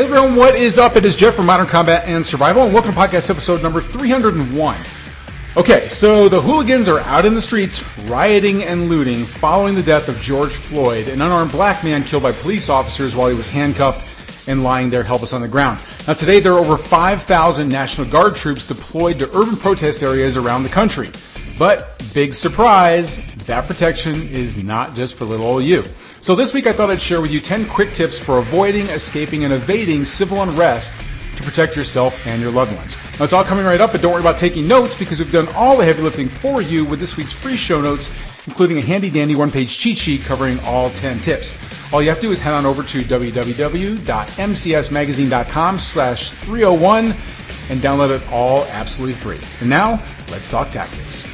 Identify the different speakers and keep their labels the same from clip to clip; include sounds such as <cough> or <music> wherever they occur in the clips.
Speaker 1: Hey everyone, what is up? It is Jeff from Modern Combat and Survival, and welcome to podcast episode number 301. Okay, so the hooligans are out in the streets rioting and looting following the death of George Floyd, an unarmed black man killed by police officers while he was handcuffed and lying there helpless on the ground. Now today there are over 5,000 National Guard troops deployed to urban protest areas around the country. But, big surprise, that protection is not just for little old you. So this week I thought I'd share with you 10 quick tips for avoiding, escaping, and evading civil unrest to protect yourself and your loved ones. Now it's all coming right up, but don't worry about taking notes because we've done all the heavy lifting for you with this week's free show notes, including a handy dandy one page cheat sheet covering all 10 tips. All you have to do is head on over to www.mcsmagazine.com slash 301 and download it all absolutely free. And now, let's talk tactics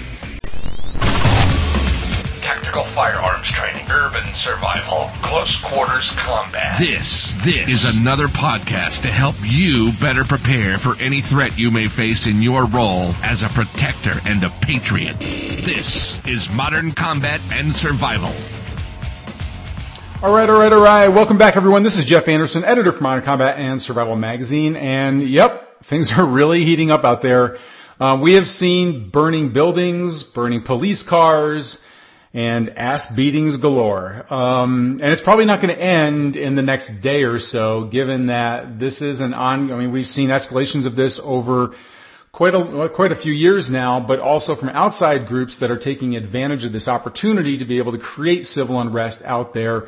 Speaker 2: tactical firearms training, urban survival, close quarters combat.
Speaker 3: This, this is another podcast to help you better prepare for any threat you may face in your role as a protector and a patriot. This is Modern Combat and Survival.
Speaker 1: All right, all right, all right. Welcome back, everyone. This is Jeff Anderson, editor for Modern Combat and Survival magazine. And yep, things are really heating up out there. Uh, we have seen burning buildings, burning police cars, and ass beatings galore. Um, and it's probably not going to end in the next day or so, given that this is an on. I mean, we've seen escalations of this over quite a quite a few years now, but also from outside groups that are taking advantage of this opportunity to be able to create civil unrest out there,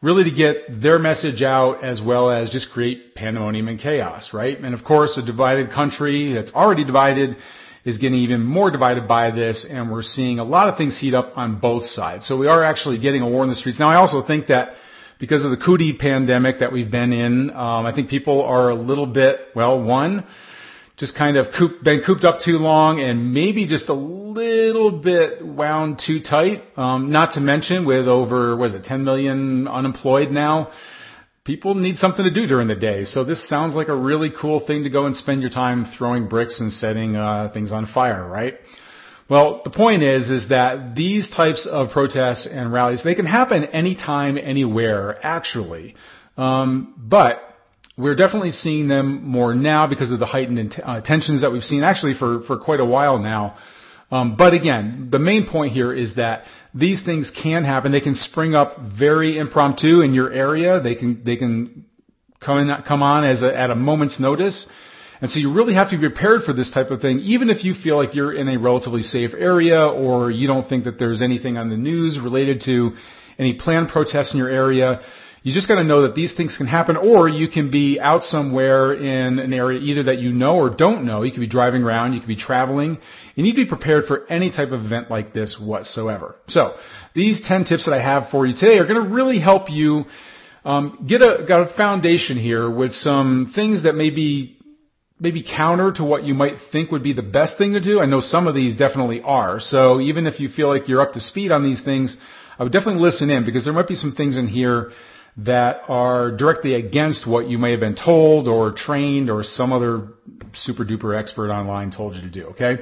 Speaker 1: really to get their message out as well as just create pandemonium and chaos, right? And of course, a divided country that's already divided is getting even more divided by this, and we're seeing a lot of things heat up on both sides. So we are actually getting a war in the streets. Now, I also think that because of the cootie pandemic that we've been in, um, I think people are a little bit, well, one, just kind of coop, been cooped up too long and maybe just a little bit wound too tight. Um, not to mention with over, was it 10 million unemployed now? People need something to do during the day. So this sounds like a really cool thing to go and spend your time throwing bricks and setting uh, things on fire, right? Well, the point is, is that these types of protests and rallies, they can happen anytime, anywhere, actually. Um, but we're definitely seeing them more now because of the heightened uh, tensions that we've seen actually for, for quite a while now. Um, but again, the main point here is that these things can happen. They can spring up very impromptu in your area. They can they can come in, come on as a, at a moment's notice. And so you really have to be prepared for this type of thing, even if you feel like you're in a relatively safe area or you don't think that there's anything on the news related to any planned protests in your area. You just got to know that these things can happen, or you can be out somewhere in an area either that you know or don't know. You could be driving around, you could be traveling. You need to be prepared for any type of event like this whatsoever. So, these 10 tips that I have for you today are going to really help you um, get a got a foundation here with some things that may be maybe counter to what you might think would be the best thing to do. I know some of these definitely are. So even if you feel like you're up to speed on these things, I would definitely listen in because there might be some things in here that are directly against what you may have been told or trained or some other super duper expert online told you to do. Okay.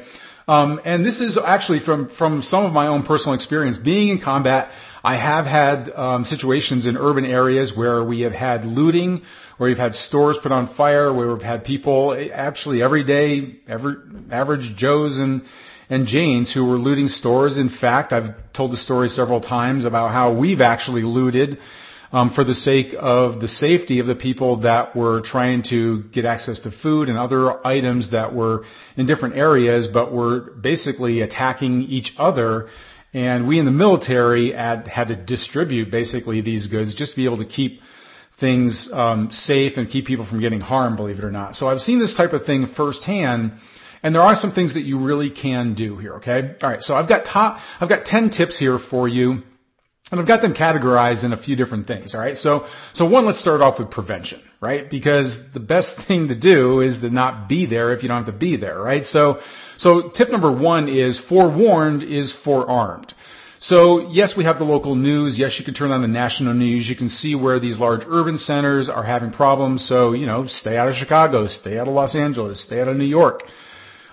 Speaker 1: Um, and this is actually from from some of my own personal experience. Being in combat, I have had um, situations in urban areas where we have had looting, where we've had stores put on fire, where we've had people actually every day, every average Joes and and Janes who were looting stores. In fact, I've told the story several times about how we've actually looted um, for the sake of the safety of the people that were trying to get access to food and other items that were in different areas, but were basically attacking each other. And we in the military had, had to distribute basically these goods just to be able to keep things um, safe and keep people from getting harmed, believe it or not. So I've seen this type of thing firsthand. And there are some things that you really can do here, okay? Alright, so I've got top, I've got 10 tips here for you and I've got them categorized in a few different things, alright? So, so one, let's start off with prevention, right? Because the best thing to do is to not be there if you don't have to be there, right? So, so tip number one is forewarned is forearmed. So yes, we have the local news. Yes, you can turn on the national news. You can see where these large urban centers are having problems. So, you know, stay out of Chicago, stay out of Los Angeles, stay out of New York.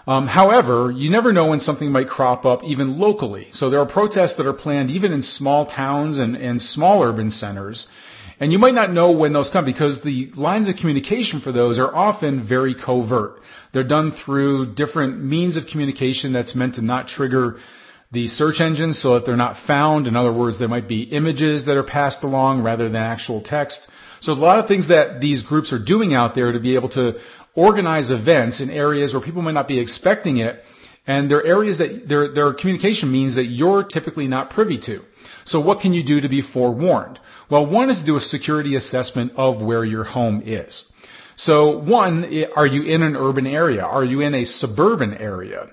Speaker 1: Um, however, you never know when something might crop up even locally. So there are protests that are planned even in small towns and, and small urban centers. And you might not know when those come because the lines of communication for those are often very covert. They're done through different means of communication that's meant to not trigger the search engines so that they're not found. In other words, there might be images that are passed along rather than actual text. So a lot of things that these groups are doing out there to be able to organize events in areas where people might not be expecting it and there are areas that their, their communication means that you're typically not privy to. So what can you do to be forewarned? Well, one is to do a security assessment of where your home is. So one, are you in an urban area? Are you in a suburban area?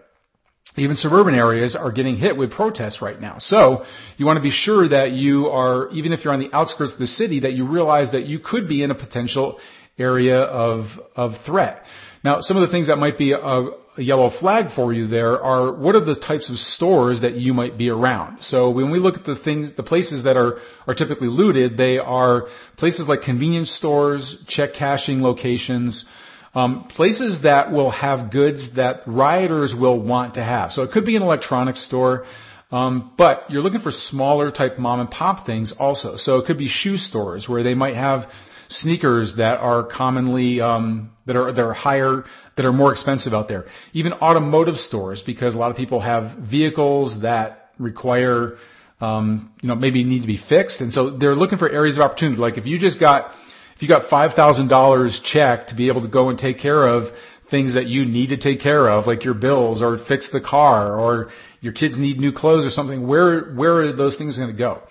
Speaker 1: Even suburban areas are getting hit with protests right now. So you want to be sure that you are, even if you're on the outskirts of the city, that you realize that you could be in a potential area of, of threat. Now, some of the things that might be a, a yellow flag for you there are what are the types of stores that you might be around. So when we look at the things, the places that are, are typically looted, they are places like convenience stores, check cashing locations, um, places that will have goods that rioters will want to have. So it could be an electronics store, um, but you're looking for smaller type mom and pop things also. So it could be shoe stores where they might have sneakers that are commonly um, that are that are higher that are more expensive out there. Even automotive stores because a lot of people have vehicles that require um, you know maybe need to be fixed, and so they're looking for areas of opportunity. Like if you just got if you got five thousand dollars check to be able to go and take care of things that you need to take care of, like your bills or fix the car or your kids need new clothes or something, where where are those things going to go?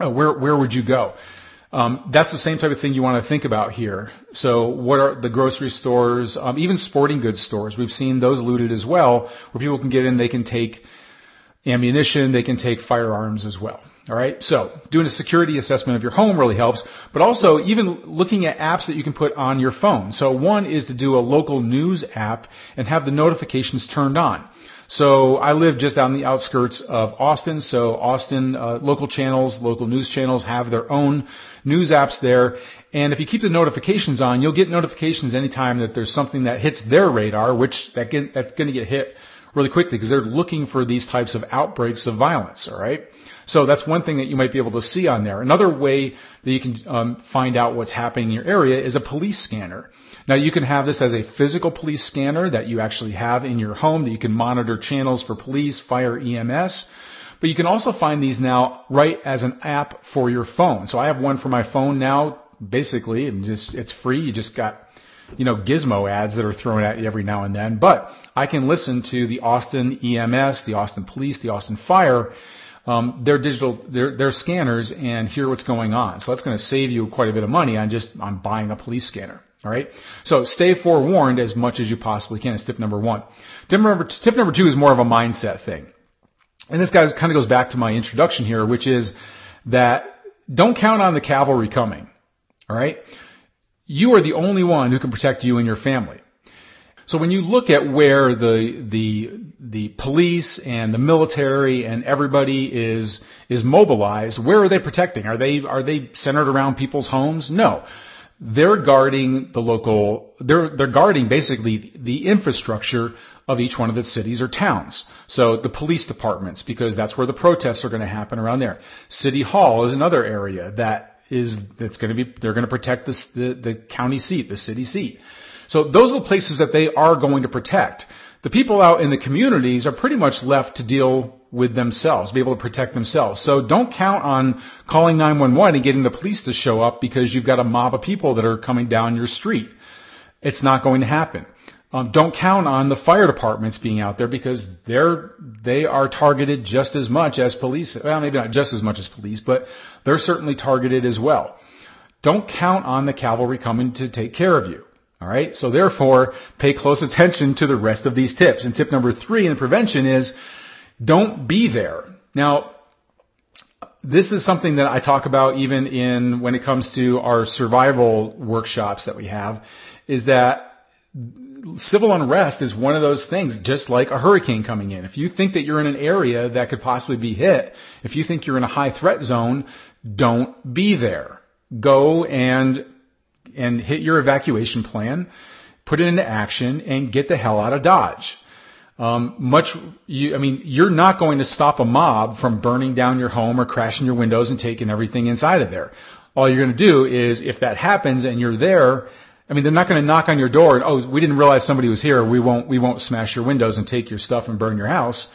Speaker 1: Uh, where where would you go? Um, that's the same type of thing you want to think about here. So what are the grocery stores, um, even sporting goods stores? We've seen those looted as well, where people can get in, they can take ammunition, they can take firearms as well. All right. So doing a security assessment of your home really helps, but also even looking at apps that you can put on your phone. So one is to do a local news app and have the notifications turned on. So I live just on the outskirts of Austin. So Austin uh, local channels, local news channels have their own news apps there. And if you keep the notifications on, you'll get notifications anytime that there's something that hits their radar, which that get, that's going to get hit really quickly because they're looking for these types of outbreaks of violence. All right. So that's one thing that you might be able to see on there. Another way that you can um, find out what's happening in your area is a police scanner. Now you can have this as a physical police scanner that you actually have in your home that you can monitor channels for police, fire, EMS. But you can also find these now right as an app for your phone. So I have one for my phone now, basically, and just, it's free. You just got, you know, gizmo ads that are thrown at you every now and then. But I can listen to the Austin EMS, the Austin Police, the Austin Fire, um, their digital, their, their scanners and hear what's going on. So that's going to save you quite a bit of money on just, on buying a police scanner. All right. So stay forewarned as much as you possibly can is tip number one. Tip number, tip number two is more of a mindset thing. And this guy kind of goes back to my introduction here, which is that don't count on the cavalry coming. All right. You are the only one who can protect you and your family. So when you look at where the the the police and the military and everybody is is mobilized, where are they protecting? Are they are they centered around people's homes? No they're guarding the local, they're, they're guarding basically the infrastructure of each one of the cities or towns. So the police departments, because that's where the protests are going to happen around there. City Hall is another area that is, that's going to be, they're going to protect the, the, the county seat, the city seat. So those are the places that they are going to protect. The people out in the communities are pretty much left to deal with themselves, be able to protect themselves. So don't count on calling 911 and getting the police to show up because you've got a mob of people that are coming down your street. It's not going to happen. Um, don't count on the fire departments being out there because they're they are targeted just as much as police. Well, maybe not just as much as police, but they're certainly targeted as well. Don't count on the cavalry coming to take care of you. All right. So therefore, pay close attention to the rest of these tips. And tip number three in the prevention is don't be there. Now, this is something that I talk about even in when it comes to our survival workshops that we have is that civil unrest is one of those things, just like a hurricane coming in. If you think that you're in an area that could possibly be hit, if you think you're in a high threat zone, don't be there. Go and, and hit your evacuation plan, put it into action, and get the hell out of Dodge. Um, much, you, I mean, you're not going to stop a mob from burning down your home or crashing your windows and taking everything inside of there. all you're going to do is if that happens and you're there, I mean, they're not going to knock on your door and, oh, we didn't realize somebody was here. We won't, we won't smash your windows and take your stuff and burn your house.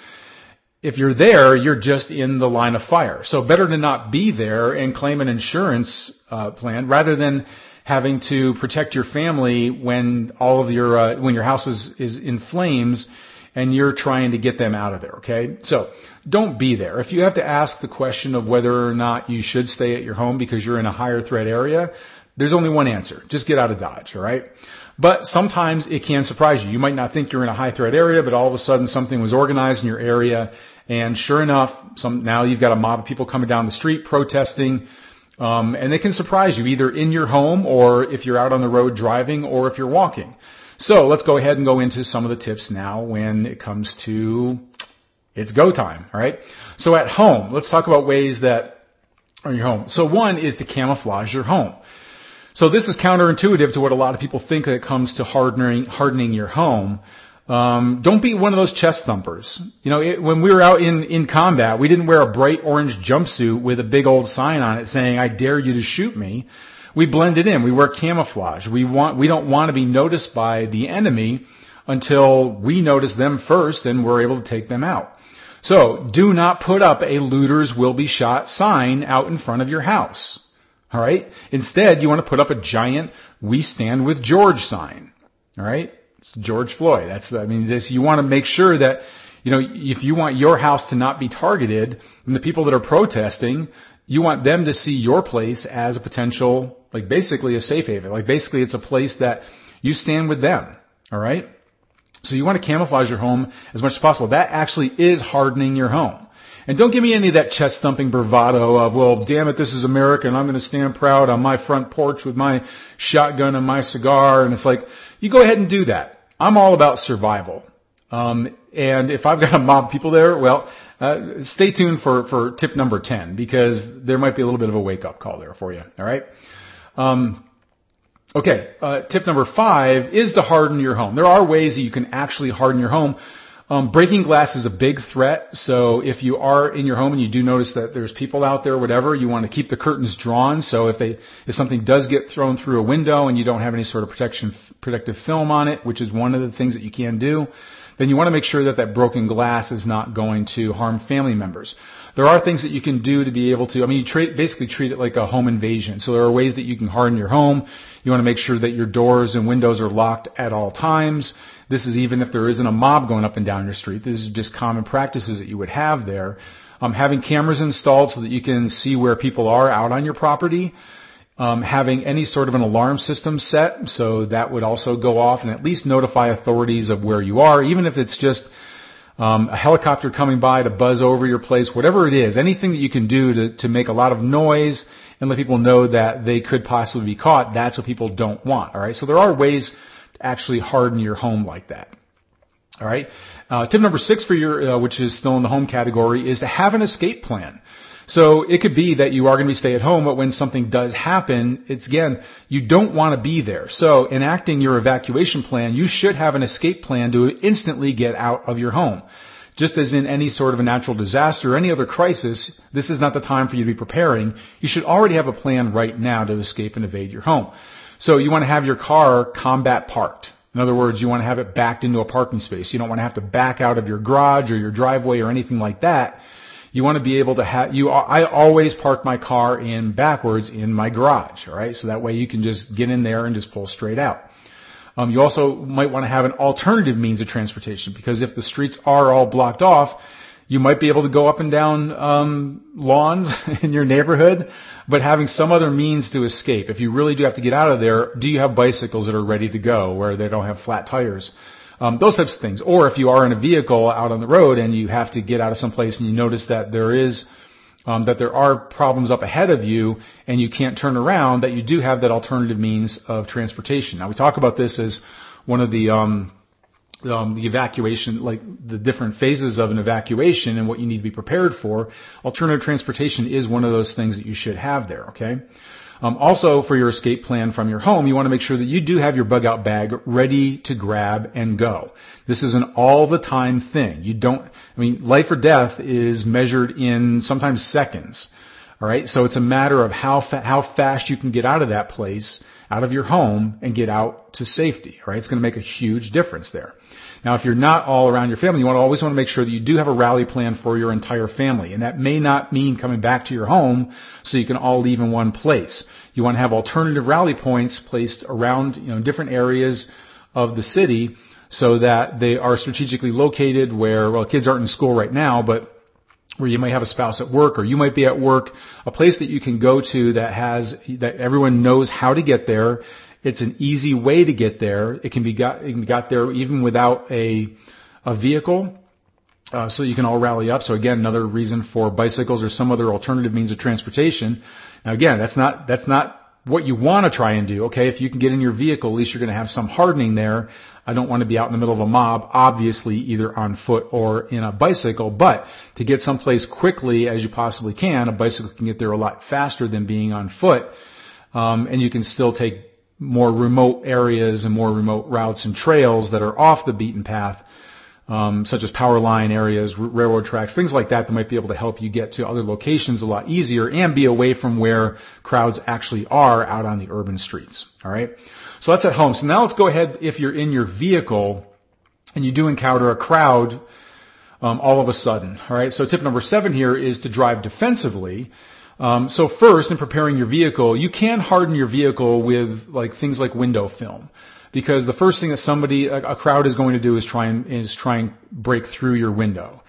Speaker 1: If you're there, you're just in the line of fire. So better to not be there and claim an insurance uh, plan rather than having to protect your family when all of your uh, when your house is, is in flames and you're trying to get them out of there. Okay, so don't be there. If you have to ask the question of whether or not you should stay at your home because you're in a higher threat area, there's only one answer. Just get out of Dodge. All right. But sometimes it can surprise you. You might not think you're in a high threat area, but all of a sudden something was organized in your area. And sure enough, some, now you've got a mob of people coming down the street protesting. Um, and they can surprise you either in your home or if you're out on the road driving or if you're walking. So let's go ahead and go into some of the tips now when it comes to it's go time. All right. So at home, let's talk about ways that are your home. So one is to camouflage your home. So this is counterintuitive to what a lot of people think when it comes to hardening, hardening your home. Um, don't be one of those chest thumpers. You know, it, when we were out in, in combat, we didn't wear a bright orange jumpsuit with a big old sign on it saying, I dare you to shoot me. We blended in. We wear camouflage. We want, we don't want to be noticed by the enemy until we notice them first and we're able to take them out. So do not put up a looters will be shot sign out in front of your house. Alright? Instead, you want to put up a giant we stand with George sign. Alright? It's George Floyd. That's the, I mean, this, you want to make sure that, you know, if you want your house to not be targeted, and the people that are protesting, you want them to see your place as a potential, like basically a safe haven. Like basically it's a place that you stand with them. Alright? So you want to camouflage your home as much as possible. That actually is hardening your home. And don't give me any of that chest thumping bravado of, well, damn it, this is America and I'm going to stand proud on my front porch with my shotgun and my cigar. And it's like, you go ahead and do that. I'm all about survival. Um, and if I've got a mob people there, well, uh, stay tuned for, for tip number 10 because there might be a little bit of a wake up call there for you. All right. Um, okay. Uh, tip number five is to harden your home. There are ways that you can actually harden your home. Um, breaking glass is a big threat. So if you are in your home and you do notice that there's people out there, whatever, you want to keep the curtains drawn. So if they, if something does get thrown through a window and you don't have any sort of protection, protective film on it, which is one of the things that you can do, then you want to make sure that that broken glass is not going to harm family members. There are things that you can do to be able to, I mean, you treat, basically treat it like a home invasion. So there are ways that you can harden your home. You want to make sure that your doors and windows are locked at all times. This is even if there isn't a mob going up and down your street. This is just common practices that you would have there. Um, having cameras installed so that you can see where people are out on your property um, having any sort of an alarm system set, so that would also go off and at least notify authorities of where you are, even if it's just um, a helicopter coming by to buzz over your place, whatever it is, anything that you can do to, to make a lot of noise and let people know that they could possibly be caught, that's what people don't want. All right, so there are ways actually harden your home like that. All right. Uh, tip number six for your, uh, which is still in the home category, is to have an escape plan. So it could be that you are going to be stay at home, but when something does happen, it's again, you don't want to be there. So enacting your evacuation plan, you should have an escape plan to instantly get out of your home. Just as in any sort of a natural disaster or any other crisis, this is not the time for you to be preparing. You should already have a plan right now to escape and evade your home. So you want to have your car combat parked. In other words, you want to have it backed into a parking space. You don't want to have to back out of your garage or your driveway or anything like that. You want to be able to have, you, I always park my car in backwards in my garage, alright? So that way you can just get in there and just pull straight out. Um, you also might want to have an alternative means of transportation because if the streets are all blocked off, you might be able to go up and down um, lawns <laughs> in your neighborhood, but having some other means to escape. If you really do have to get out of there, do you have bicycles that are ready to go where they don't have flat tires? Um, those types of things. Or if you are in a vehicle out on the road and you have to get out of some place and you notice that there is um, that there are problems up ahead of you and you can't turn around, that you do have that alternative means of transportation. Now we talk about this as one of the um, um, the evacuation, like the different phases of an evacuation and what you need to be prepared for. Alternative transportation is one of those things that you should have there. Okay. Um, also, for your escape plan from your home, you want to make sure that you do have your bug out bag ready to grab and go. This is an all the time thing. You don't, I mean, life or death is measured in sometimes seconds. All right. So it's a matter of how fa- how fast you can get out of that place, out of your home, and get out to safety. All right. It's going to make a huge difference there. Now, if you're not all around your family, you want to always want to make sure that you do have a rally plan for your entire family. And that may not mean coming back to your home so you can all leave in one place. You want to have alternative rally points placed around, you know, different areas of the city so that they are strategically located where, well, kids aren't in school right now, but where you might have a spouse at work or you might be at work, a place that you can go to that has, that everyone knows how to get there. It's an easy way to get there. It can be got, it can be got there even without a, a vehicle. Uh, so you can all rally up. So again, another reason for bicycles or some other alternative means of transportation. Now again, that's not, that's not what you want to try and do. Okay. If you can get in your vehicle, at least you're going to have some hardening there. I don't want to be out in the middle of a mob, obviously either on foot or in a bicycle, but to get someplace quickly as you possibly can, a bicycle can get there a lot faster than being on foot. Um, and you can still take more remote areas and more remote routes and trails that are off the beaten path, um, such as power line areas, r- railroad tracks, things like that that might be able to help you get to other locations a lot easier and be away from where crowds actually are out on the urban streets. All right. So that's at home. So now let's go ahead if you're in your vehicle and you do encounter a crowd um, all of a sudden. All right. So tip number seven here is to drive defensively. Um, so first, in preparing your vehicle, you can harden your vehicle with like things like window film, because the first thing that somebody, a, a crowd, is going to do is try and is try and break through your window.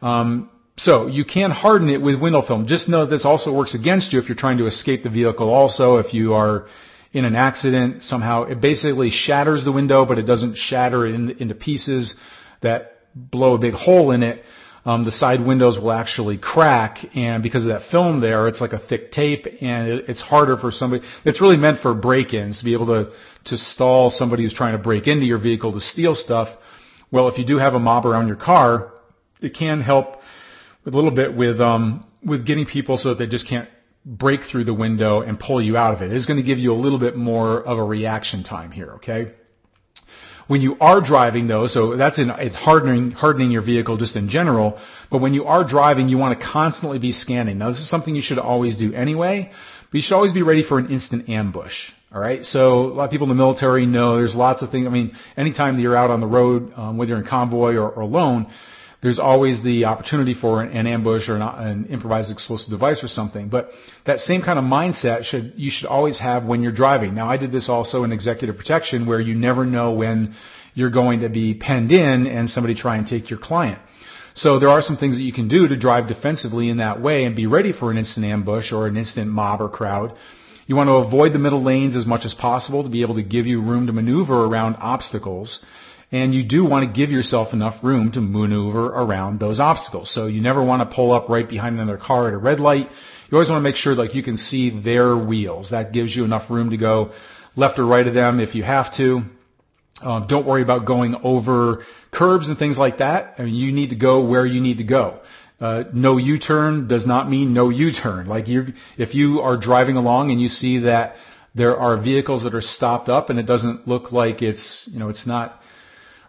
Speaker 1: Um, so you can harden it with window film. Just know this also works against you if you're trying to escape the vehicle. Also, if you are in an accident, somehow it basically shatters the window, but it doesn't shatter it in, into pieces that blow a big hole in it um, the side windows will actually crack, and because of that film there, it's like a thick tape, and it, it's harder for somebody. It's really meant for break-ins to be able to to stall somebody who's trying to break into your vehicle to steal stuff. Well, if you do have a mob around your car, it can help a little bit with um, with getting people so that they just can't break through the window and pull you out of it. It's going to give you a little bit more of a reaction time here. Okay. When you are driving though, so that's in, it's hardening, hardening your vehicle just in general, but when you are driving, you want to constantly be scanning. Now this is something you should always do anyway, but you should always be ready for an instant ambush. Alright, so a lot of people in the military know there's lots of things, I mean, anytime that you're out on the road, um, whether you're in convoy or, or alone, there's always the opportunity for an, an ambush or an, an, improvised explosive device or something. But that same kind of mindset should you should always have when you're driving. Now, I did this also in executive protection, where you never know when you're going to be penned in and somebody try and take your client. So there are some things that you can do to drive defensively in that way and be ready for an instant ambush or an instant mob or crowd. You want to avoid the middle lanes as much as possible to be able to give you room to maneuver around obstacles. And you do want to give yourself enough room to maneuver around those obstacles. So you never want to pull up right behind another car at a red light. You always want to make sure like you can see their wheels. That gives you enough room to go left or right of them if you have to. Um, don't worry about going over curbs and things like that. I mean, you need to go where you need to go. Uh, no U-turn does not mean no U-turn. Like you, if you are driving along and you see that there are vehicles that are stopped up and it doesn't look like it's, you know, it's not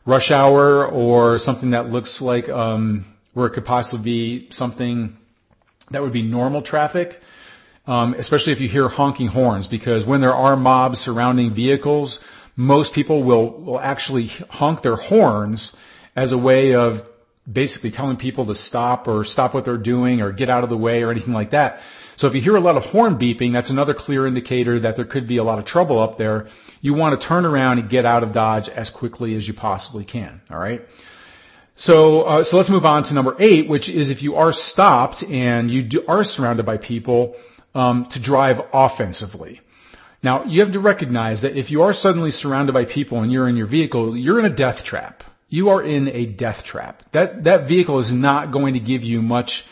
Speaker 1: rush hour or something that looks like um, where it could possibly be something that would be normal traffic, um, especially if you hear honking horns, because when there are mobs surrounding vehicles, most people will will actually honk their horns as a way of basically telling people to stop or stop what they're doing or get out of the way or anything like that. So if you hear a lot of horn beeping, that's another clear indicator that there could be a lot of trouble up there. You want to turn around and get out of Dodge as quickly as you possibly can. All right. So, uh, so let's move on to number eight, which is if you are stopped and you do, are surrounded by people, um, to drive offensively. Now, you have to recognize that if you are suddenly surrounded by people and you're in your vehicle, you're in a death trap. You are in a death trap. That that vehicle is not going to give you much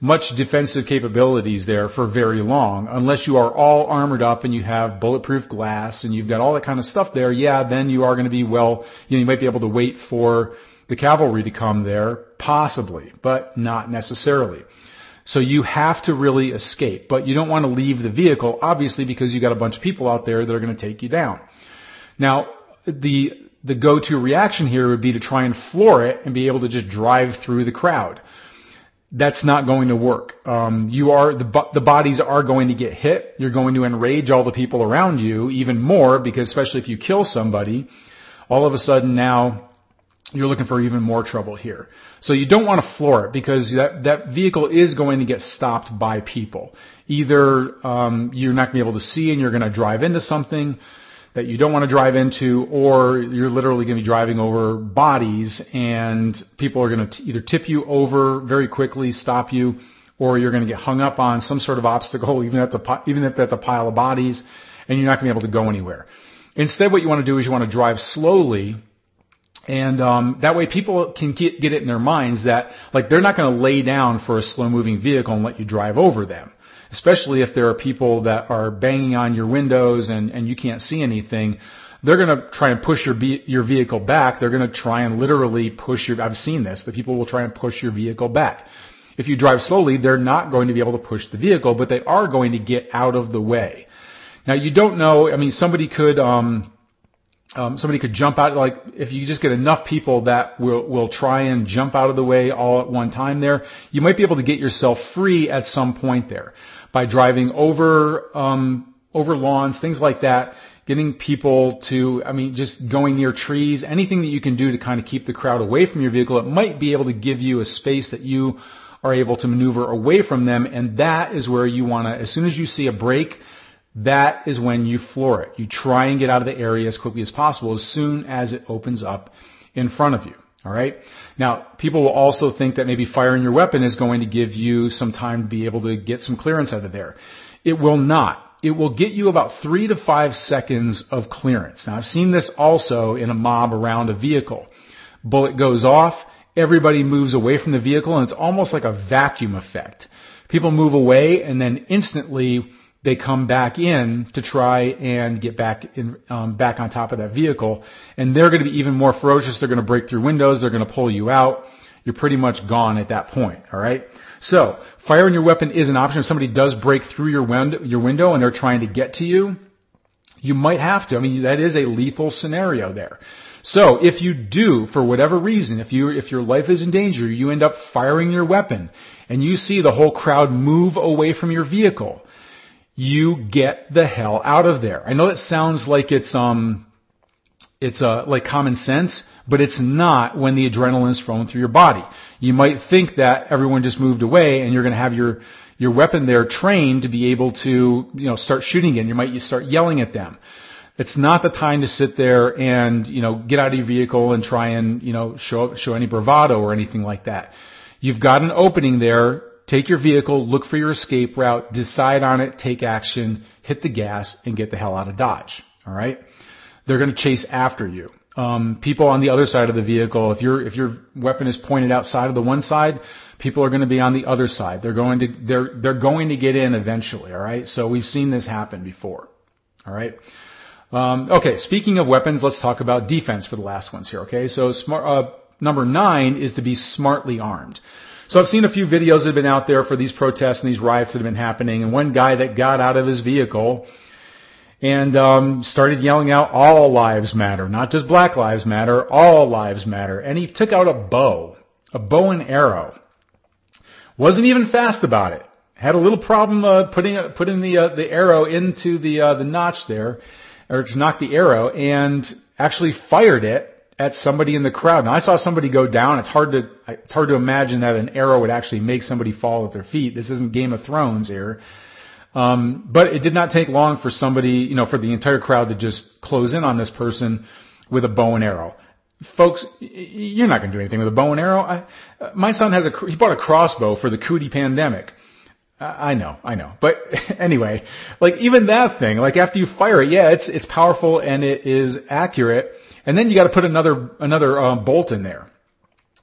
Speaker 1: much defensive capabilities there for very long unless you are all armored up and you have bulletproof glass and you've got all that kind of stuff there. Yeah, then you are going to be well, you know, you might be able to wait for the cavalry to come there, possibly, but not necessarily. So you have to really escape, but you don't want to leave the vehicle, obviously, because you got a bunch of people out there that are going to take you down. Now, the, the go-to reaction here would be to try and floor it and be able to just drive through the crowd. That's not going to work. Um, you are the the bodies are going to get hit. You're going to enrage all the people around you even more because especially if you kill somebody, all of a sudden now you're looking for even more trouble here. So you don't want to floor it because that that vehicle is going to get stopped by people. Either um, you're not going to be able to see and you're going to drive into something that you don't want to drive into, or you're literally going to be driving over bodies and people are going to either tip you over very quickly, stop you, or you're going to get hung up on some sort of obstacle, <laughs> even if, the, even if that's a pile of bodies, and you're not going to be able to go anywhere. Instead, what you want to do is you want to drive slowly, and um, that way people can get, get it in their minds that like they're not going to lay down for a slow moving vehicle and let you drive over them especially if there are people that are banging on your windows and, and you can't see anything, they're going to try and push your your vehicle back. They're going to try and literally push your. I've seen this. The people will try and push your vehicle back. If you drive slowly, they're not going to be able to push the vehicle, but they are going to get out of the way. Now you don't know. I mean, somebody could. Um, um, somebody could jump out like if you just get enough people that will will try and jump out of the way all at one time there you might be able to get yourself free at some point there by driving over um, over lawns, things like that, getting people to, I mean, just going near trees, anything that you can do to kind of keep the crowd away from your vehicle. It might be able to give you a space that you are able to maneuver away from them, and that is where you want to. As soon as you see a break, that is when you floor it. You try and get out of the area as quickly as possible as soon as it opens up in front of you. All right. Now, people will also think that maybe firing your weapon is going to give you some time to be able to get some clearance out of there. It will not. It will get you about three to five seconds of clearance. Now, I've seen this also in a mob around a vehicle. Bullet goes off, everybody moves away from the vehicle, and it's almost like a vacuum effect. People move away, and then instantly they come back in to try and get back in, um, back on top of that vehicle, and they're going to be even more ferocious. They're going to break through windows. They're going to pull you out. You're pretty much gone at that point. All right. So firing your weapon is an option. If somebody does break through your window, your window, and they're trying to get to you, you might have to. I mean, that is a lethal scenario there. So if you do, for whatever reason, if you if your life is in danger, you end up firing your weapon, and you see the whole crowd move away from your vehicle you get the hell out of there. I know that sounds like it's um it's uh, like common sense, but it's not when the adrenaline is flowing through your body. You might think that everyone just moved away and you're going to have your your weapon there trained to be able to you know start shooting again. You might you start yelling at them. It's not the time to sit there and you know get out of your vehicle and try and you know show show any bravado or anything like that. You've got an opening there Take your vehicle, look for your escape route, decide on it, take action, hit the gas, and get the hell out of Dodge. All right? They're going to chase after you. Um, people on the other side of the vehicle, if your if your weapon is pointed outside of the one side, people are going to be on the other side. They're going to they're they're going to get in eventually. All right. So we've seen this happen before. All right. Um, okay. Speaking of weapons, let's talk about defense for the last ones here. Okay. So smart uh, number nine is to be smartly armed. So I've seen a few videos that have been out there for these protests and these riots that have been happening, and one guy that got out of his vehicle and um, started yelling out, "All lives matter, not just Black lives matter, all lives matter." And he took out a bow, a bow and arrow. Wasn't even fast about it. Had a little problem uh, putting putting the uh, the arrow into the uh, the notch there, or to knock the arrow, and actually fired it at somebody in the crowd. Now I saw somebody go down. It's hard to it's hard to imagine that an arrow would actually make somebody fall at their feet. This isn't Game of Thrones here. Um, but it did not take long for somebody, you know, for the entire crowd to just close in on this person with a bow and arrow. Folks, you're not going to do anything with a bow and arrow. I, my son has a he bought a crossbow for the cootie pandemic. I know, I know. But <laughs> anyway, like even that thing, like after you fire it, yeah, it's it's powerful and it is accurate and then you got to put another another uh, bolt in there.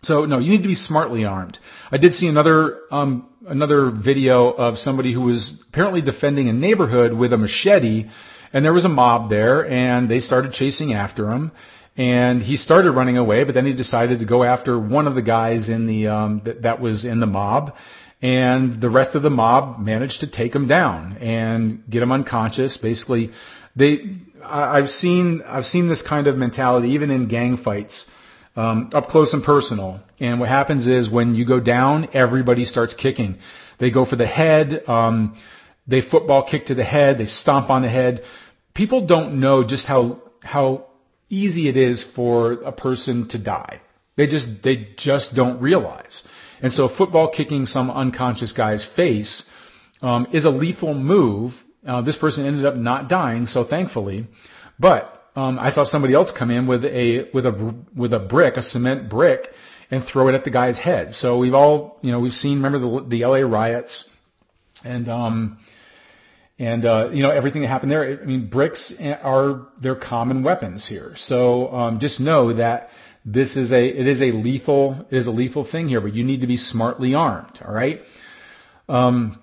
Speaker 1: So no, you need to be smartly armed. I did see another um, another video of somebody who was apparently defending a neighborhood with a machete, and there was a mob there, and they started chasing after him. And he started running away, but then he decided to go after one of the guys in the um, that, that was in the mob, and the rest of the mob managed to take him down and get him unconscious. Basically, they I've seen I've seen this kind of mentality even in gang fights. um, up close and personal. And what happens is when you go down, everybody starts kicking. They go for the head. Um, they football kick to the head. They stomp on the head. People don't know just how how easy it is for a person to die. They just they just don't realize. And so football kicking some unconscious guy's face um, is a lethal move. Uh, this person ended up not dying, so thankfully. But um, I saw somebody else come in with a with a with a brick, a cement brick, and throw it at the guy's head. So we've all, you know, we've seen. Remember the the LA riots, and um, and uh, you know everything that happened there. I mean, bricks are they're common weapons here. So um, just know that this is a it is a lethal it is a lethal thing here, but you need to be smartly armed. All right. Um,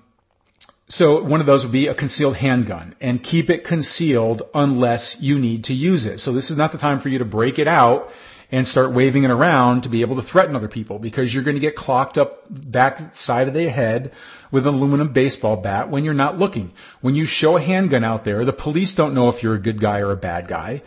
Speaker 1: so one of those would be a concealed handgun and keep it concealed unless you need to use it. So this is not the time for you to break it out and start waving it around to be able to threaten other people because you're going to get clocked up back side of the head with an aluminum baseball bat when you're not looking. When you show a handgun out there, the police don't know if you're a good guy or a bad guy.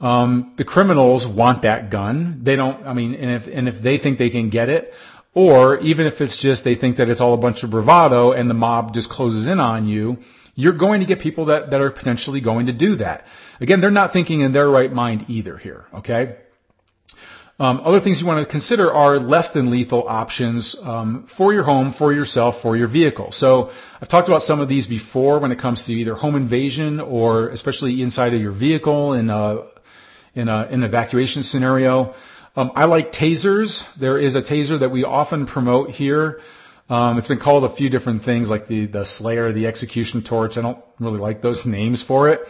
Speaker 1: Um, the criminals want that gun. They don't, I mean, and if, and if they think they can get it, or even if it's just they think that it's all a bunch of bravado and the mob just closes in on you, you're going to get people that, that are potentially going to do that. Again, they're not thinking in their right mind either here, okay? Um, other things you want to consider are less than lethal options um, for your home, for yourself, for your vehicle. So I've talked about some of these before when it comes to either home invasion or especially inside of your vehicle in a, in, a, in an evacuation scenario. Um, I like tasers. There is a taser that we often promote here. Um, it's been called a few different things like the, the Slayer, the Execution Torch. I don't really like those names for it.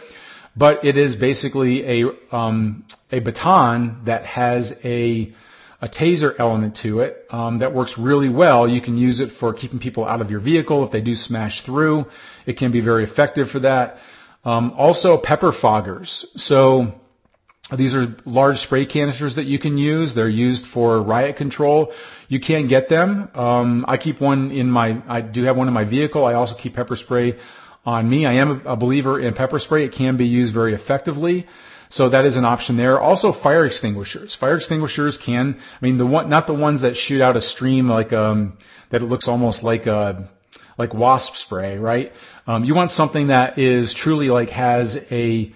Speaker 1: But it is basically a, um, a baton that has a, a taser element to it um, that works really well. You can use it for keeping people out of your vehicle if they do smash through. It can be very effective for that. Um, also, pepper foggers. So these are large spray canisters that you can use. They're used for riot control. You can get them. Um, I keep one in my, I do have one in my vehicle. I also keep pepper spray on me. I am a believer in pepper spray. It can be used very effectively. So that is an option there. Also fire extinguishers. Fire extinguishers can, I mean the one, not the ones that shoot out a stream like, um, that it looks almost like a, like wasp spray, right? Um, you want something that is truly like has a,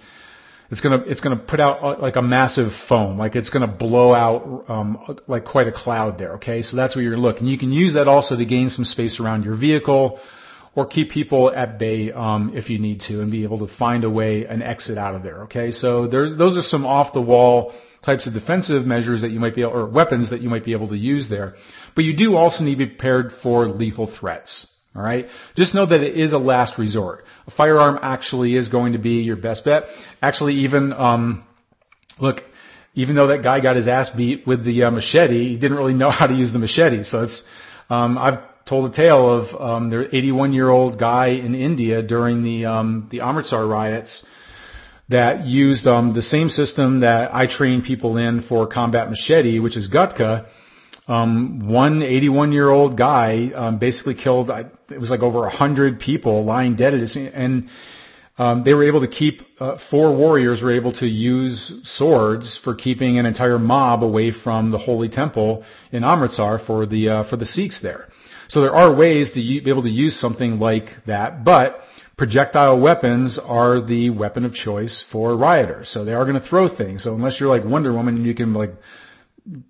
Speaker 1: it's gonna it's gonna put out uh, like a massive foam, like it's gonna blow out um, like quite a cloud there. Okay, so that's where you're looking. You can use that also to gain some space around your vehicle, or keep people at bay um, if you need to, and be able to find a way an exit out of there. Okay, so there's those are some off the wall types of defensive measures that you might be able, or weapons that you might be able to use there. But you do also need to be prepared for lethal threats. All right. Just know that it is a last resort. A firearm actually is going to be your best bet. Actually, even um, look, even though that guy got his ass beat with the uh, machete, he didn't really know <laughs> how to use the machete. So it's um, I've told a tale of um, there 81 year old guy in India during the um, the Amritsar riots that used um, the same system that I train people in for combat machete, which is Gatka um, one 81 year old guy um, basically killed. It was like over a hundred people lying dead at his and. Um, they were able to keep uh, four warriors were able to use swords for keeping an entire mob away from the holy temple in Amritsar for the uh, for the Sikhs there. So there are ways to be able to use something like that, but projectile weapons are the weapon of choice for rioters. So they are going to throw things. So unless you're like Wonder Woman, you can like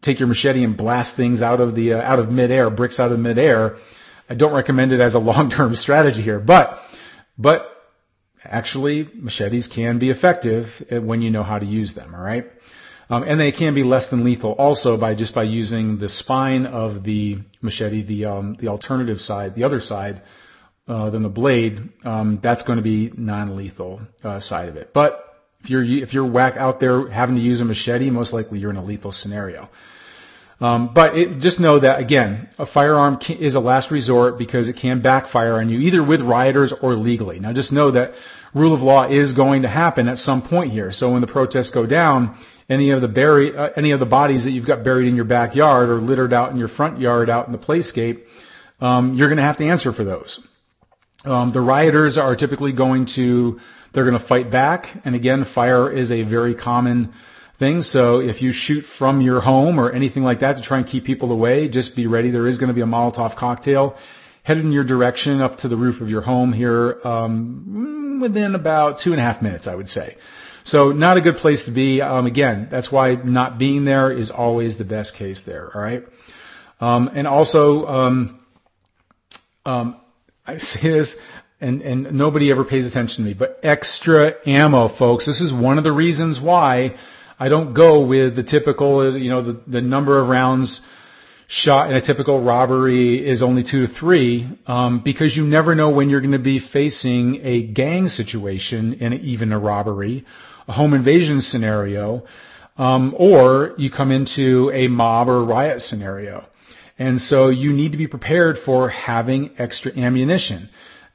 Speaker 1: take your machete and blast things out of the uh, out of midair, bricks out of midair. I don't recommend it as a <laughs> long-term strategy here, but but actually machetes can be effective when you know how to use them. All right. Um, and they can be less than lethal also by just by using the spine of the machete, the um, the alternative side, the other side, uh, than the blade. Um, that's going to be non-lethal uh, side of it. But if you're if you're whack out there having to use a machete, most likely you're in a lethal scenario. Um, but it, just know that again, a firearm can, is a last resort because it can backfire on you either with rioters or legally. Now just know that rule of law is going to happen at some point here. So when the protests go down, any of the bury, uh, any of the bodies that you've got buried in your backyard or littered out in your front yard out in the playscape, um, you're going to have to answer for those. Um, the rioters are typically going to they're going to fight back. And again, fire is a very common thing. So if you shoot from your home or anything like that to try and keep people away, just be ready. There is going to be a Molotov cocktail headed in your direction up to the roof of your home here um, within about two and a half minutes, I would say. So not a good place to be. Um, again, that's why not being there is always the best case there. All right. Um, and also, um, um, I <laughs> say this, and and nobody ever pays attention to me, but extra ammo, folks. This is one of the reasons why I don't go with the typical, you know, the, the number of rounds shot in a typical robbery is only two to three, um, because you never know when you're going to be facing a gang situation in even a robbery, a home invasion scenario, um, or you come into a mob or riot scenario. And so you need to be prepared for having extra ammunition.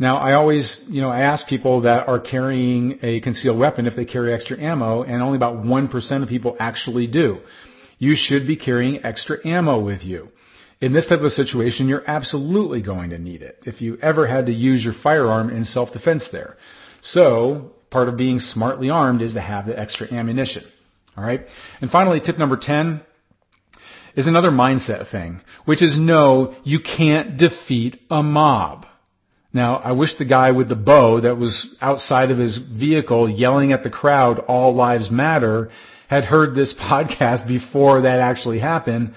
Speaker 1: Now, I always, you know, I ask people that are carrying a concealed weapon if they carry extra ammo, and only about 1% of people actually do. You should be carrying extra ammo with you. In this type of situation, you're absolutely going to need it if you ever had to use your firearm in self-defense there. So, part of being smartly armed is to have the extra ammunition. Alright? And finally, tip number 10 is another mindset thing, which is no, you can't defeat a mob. Now, I wish the guy with the bow that was outside of his vehicle yelling at the crowd, all lives matter, had heard this <laughs> podcast before that actually happened.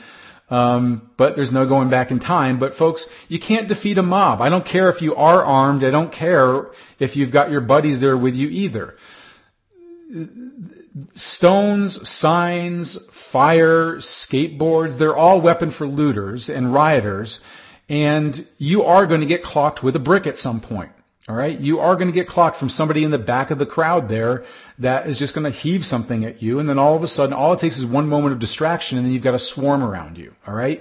Speaker 1: Um, but there's no going back in time. But folks, you can't defeat a mob. I don't care if you are armed. I don't care if you've got your buddies there with you either. Stones, signs, fire, skateboards, they're all weapon for looters and rioters. And you are going to get clocked with a brick at some point. All right. You are going to get clocked from somebody in the back of the crowd there that is just going to heave something at you. And then all of a sudden, all it takes is one moment of distraction and then you've got a swarm around you. All right.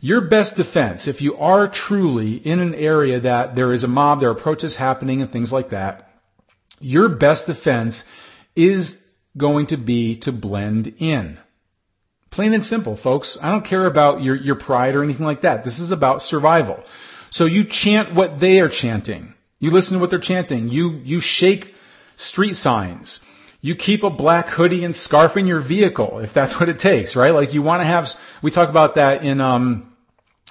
Speaker 1: Your best defense, if you are truly in an area that there is a mob, there are protests happening and things like that, your best defense is going to be to blend in. Plain and simple, folks. I don't care about your, your pride or anything like that. This is about survival. So you chant what they are chanting. You listen to what they're chanting. You, you shake street signs. You keep a black hoodie and scarf in your vehicle if that's <laughs> what it takes, right? Like you want to have, we talk about that in, um,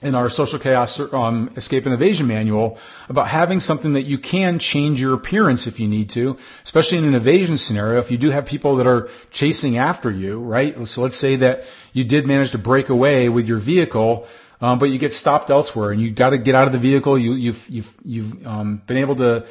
Speaker 1: in our social chaos um, escape and evasion manual about having something that you can change your appearance if you need to, especially in an evasion scenario. If you do have people that are chasing after you, right? So let's say that you did manage to break away with your vehicle, um, but you get stopped elsewhere and you got to get out of the vehicle. You, you've you've you've um, been able to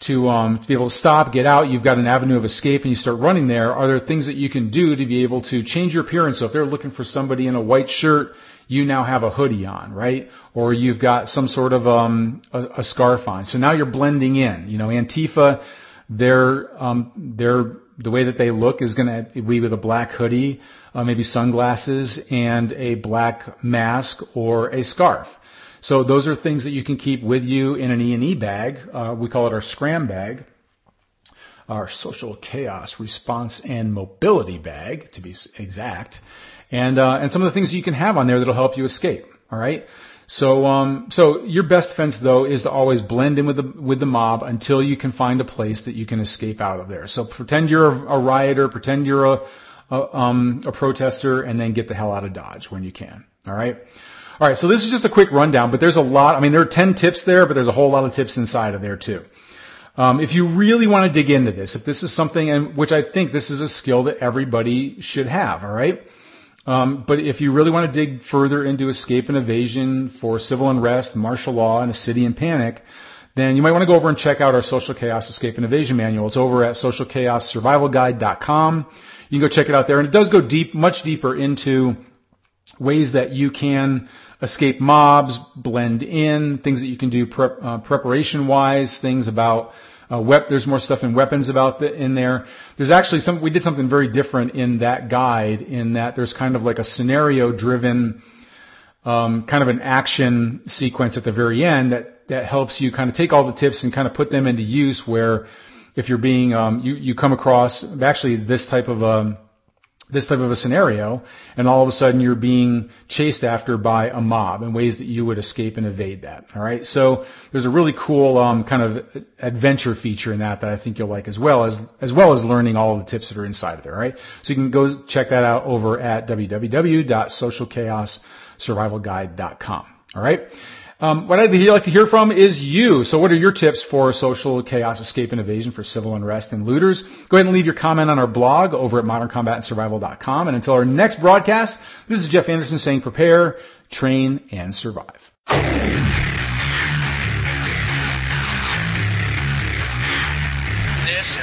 Speaker 1: to um, to be able to stop, get out. You've got an avenue of escape, and you start running there. Are there things that you can do to be able to change your appearance? So if they're looking for somebody in a white shirt you now have a hoodie on, right? Or you've got some sort of um, a, a scarf on. So now you're blending in. You know, Antifa, they're um, they're the way that they look is going to be with a black hoodie, uh, maybe sunglasses, and a black mask or a scarf. So those are things that you can keep with you in an E&E bag. Uh, we call it our scram bag, our social chaos response and mobility bag, to be exact and uh, and some of the things you can have on there that'll help you escape. All right. So um, so your best defense though is to always blend in with the with the mob until you can find a place that you can escape out of there. So pretend you're a, a rioter, pretend you're a a, um, a protester, and then get the hell out of Dodge when you can. All right. All right. So this is just a quick rundown, but there's a lot. I mean, there are ten tips there, but there's a whole lot of tips inside of there too. Um, if you really want to dig into this, if this is something, and which I think this is a skill that everybody should have, all right. Um, but if you really want to dig further into escape and evasion for civil unrest, martial law, and a city in panic, then you might want to go over and check out our Social Chaos Escape and Evasion Manual. It's over at socialchaossurvivalguide.com. You can go check it out there, and it does go deep, much deeper into ways that you can escape mobs, blend in, things that you can do prep, uh, preparation-wise, things about uh, wep- there's more stuff in weapons about the, in there. There's actually some, we did something very different in that guide in that there's kind of like a scenario driven, um, kind of an action sequence at the very end that, that helps you kind of take all the tips and kind of put them into use where if you're being, um, you, you come across actually this type of, um, this type of a scenario and all of a sudden you're being chased after by a mob in ways that you would escape and evade that. All right. So there's a really cool um, kind of adventure feature in that that I think you'll like as well as as well as learning all of the tips that are inside of there. All right. So you can go check that out over at www.socialchaossurvivalguide.com. All right. Um, what I'd like to hear from is you. So what are your tips for social chaos escape and evasion for civil unrest and looters? Go ahead and leave your comment on our blog over at moderncombatandsurvival.com. And until our next broadcast, this is Jeff Anderson saying prepare, train, and survive.